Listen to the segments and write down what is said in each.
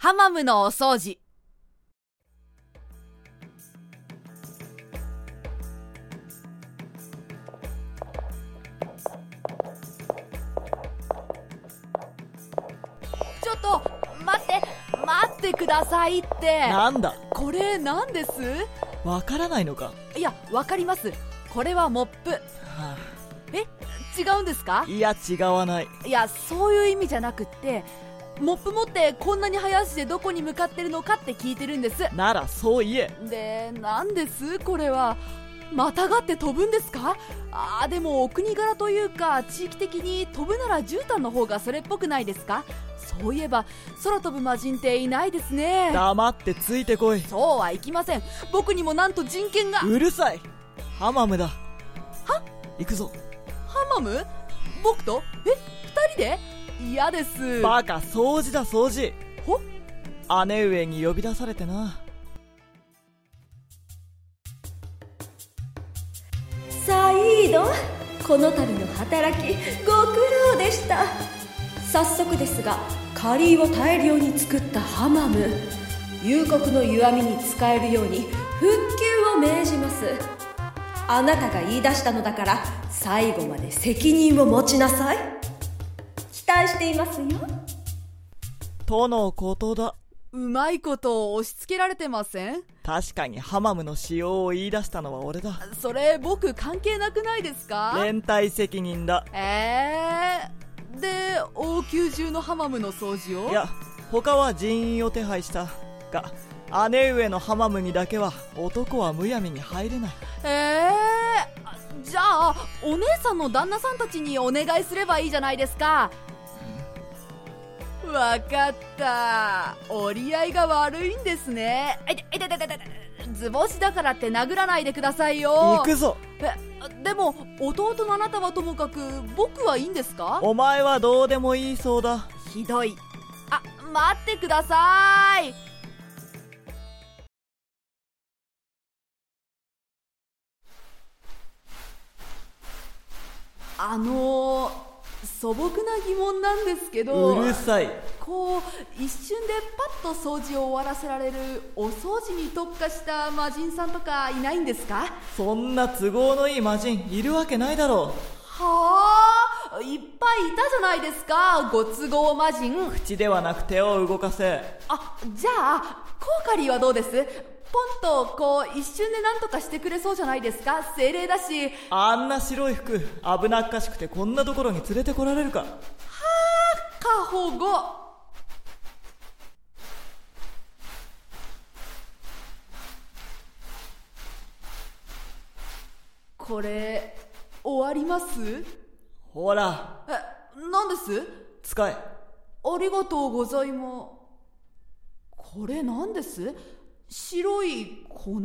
ハマムのお掃除。ちょっと待って待ってくださいって。なんだ？これ何です？わからないのか、いやわかります。これはモップ。は違うんですか？あ、いや違わない。いやそういう意味じゃなくってモップ持ってこんなに早足でどこに向かってるのかって聞いてるんです。ならそう言え。でなんです？これは。またがって飛ぶんですか？あーでもお国柄というか地域的に飛ぶなら絨毯の方がそれっぽくないですか？そういえば空飛ぶ魔人っていないですね。黙ってついてこい。そうはいきません。僕にもなんと人権が。うるさい。ハマムだ。は？行くぞ。ハマム？僕と？え二人で？嫌です。バカ掃除だ掃除。ほ？姉上に呼び出されてな。サイードこの度の働きご苦労でした。早速ですがカリーを大量に作ったハマム。夕刻の湯あみに使えるように復旧を命じます。あなたが言い出したのだから最後まで責任を持ちなさい。期待していますよ。とのことだ。うまいこと押し付けられてません？確かにハマムの使用を言い出したのは俺だ。それ僕関係なくないですか？連帯責任だ。えー、で王宮中のハマムの掃除を？いや他は人員を手配したが姉上のハマムにだけは男はむやみに入れない。えー、じゃあお姉さんの旦那さんたちにお願いすればいいじゃないですかわかった。折り合いが悪いんですね。えいていていていていて図星だからって殴らないでくださいよ行くぞえでも弟のあなたはともかく僕はいいんですかお前はどうでもいいそうだひどいあ待ってくださいあの素朴な疑問なんですけどうるさい。こう一瞬でパッと掃除を終わらせられるお掃除に特化した魔人さんとかいないんですか？そんな都合のいい魔人いるわけないだろはあいっぱいいたじゃないですかご都合魔人。う口ではなく手を動かせ。あじゃあコーカリーはどうです？ポンとこう一瞬で何とかしてくれそうじゃないですか？精霊だし。あんな白い服危なっかしくてこんなところに連れてこられるか。過保護。これ終わります？ほら。え何です？使え。ありがとうございます。これ何です？白い粉？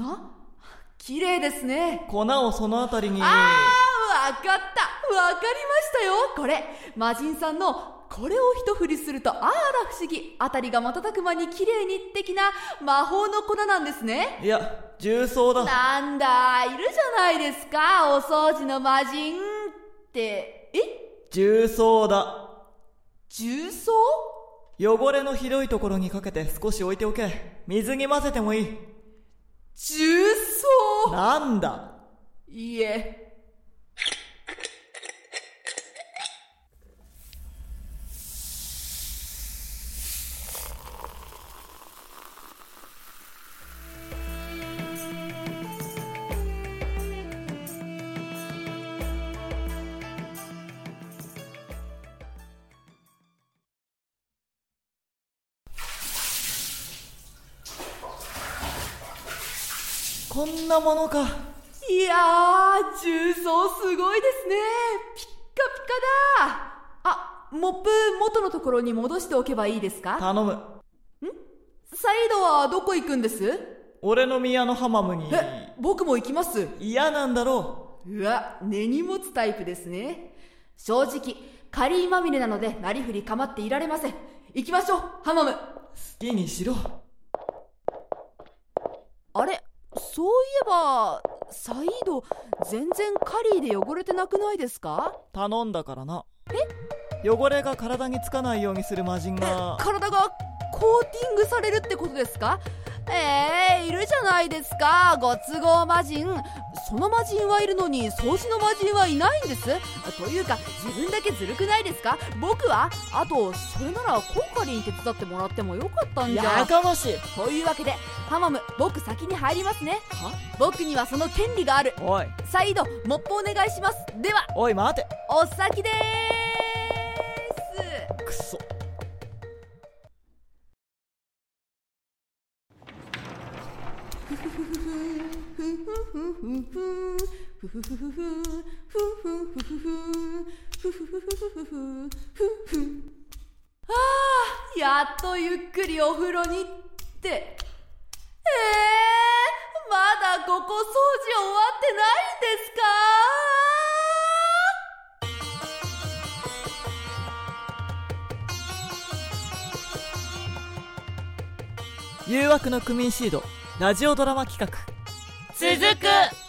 綺麗ですね。粉をその辺りに。ああわかった。わかりましたよ。これ魔人さんのこれを一振りするとあら不思議。あたりが瞬く間に綺麗に的な魔法の粉なんですね。いや重曹だ。なんだいるじゃないですか。お掃除の魔人って。え？重曹だ。重曹？汚れのひどいところにかけて少し置いておけ。水に混ぜてもいい。重曹？なんだ？いいえこんなものか。いやー重曹すごいですね。ピッカピカだ。あモップ元のところに戻しておけばいいですか？頼む。サイドはどこ行くんです？俺の宮のハマムに。え僕も行きます。嫌なんだろう。わ根に持つタイプですね。正直カリーまみれなのでなりふり構っていられません。行きましょうハマム。う好きにしろ。あれ？そういえばサイード全然カリーで汚れてなくないですか？頼んだからな。え？汚れが体につかないようにする魔人が。体がこコーティングされるってことですか？えー、いるじゃないですか。ご都合魔人。その魔人はいるのに掃除の魔人はいないんです。というか自分だけずるくないですか？僕は？あとそれならコーカリン手伝ってもらってもよかったんじゃ。やかましい。というわけでハマム僕先に入りますね。は？僕にはその権利がある。おい。サイードモップお願いします。ではおい待て。お先でーす。くそやっとゆっくりお風呂にってえー、まだここ掃除終わってないんですか誘惑のクミンシードラジオドラマ企画続く